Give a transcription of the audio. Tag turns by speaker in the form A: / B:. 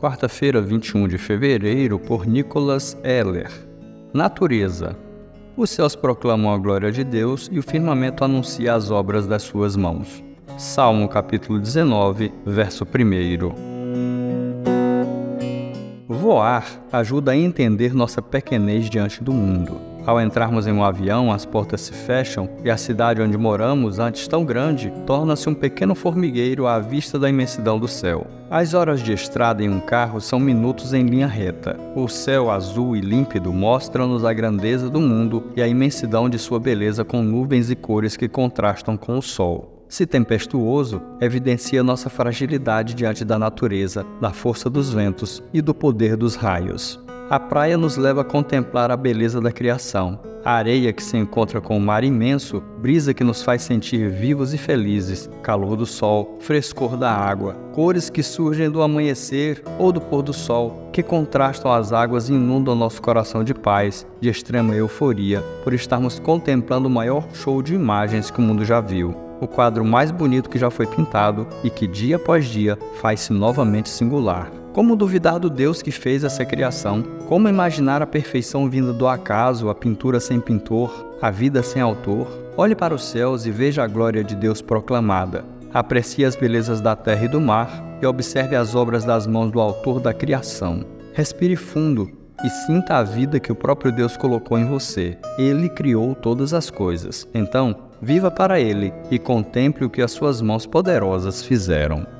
A: quarta-feira, 21 de fevereiro, por Nicholas Eller. Natureza. Os céus proclamam a glória de Deus e o firmamento anuncia as obras das suas mãos. Salmo capítulo 19, verso 1. Voar ajuda a entender nossa pequenez diante do mundo. Ao entrarmos em um avião, as portas se fecham e a cidade onde moramos, antes tão grande, torna-se um pequeno formigueiro à vista da imensidão do céu. As horas de estrada em um carro são minutos em linha reta. O céu azul e límpido mostra-nos a grandeza do mundo e a imensidão de sua beleza com nuvens e cores que contrastam com o sol. Se tempestuoso, evidencia nossa fragilidade diante da natureza, da força dos ventos e do poder dos raios. A praia nos leva a contemplar a beleza da criação. A areia que se encontra com o mar imenso, brisa que nos faz sentir vivos e felizes, calor do sol, frescor da água, cores que surgem do amanhecer ou do pôr do sol, que contrastam as águas e inundam nosso coração de paz, de extrema euforia, por estarmos contemplando o maior show de imagens que o mundo já viu o quadro mais bonito que já foi pintado e que dia após dia faz-se novamente singular. Como duvidar do Deus que fez essa criação? Como imaginar a perfeição vinda do acaso, a pintura sem pintor, a vida sem autor? Olhe para os céus e veja a glória de Deus proclamada. Aprecie as belezas da terra e do mar e observe as obras das mãos do autor da criação. Respire fundo e sinta a vida que o próprio Deus colocou em você. Ele criou todas as coisas. Então, viva para Ele e contemple o que as suas mãos poderosas fizeram.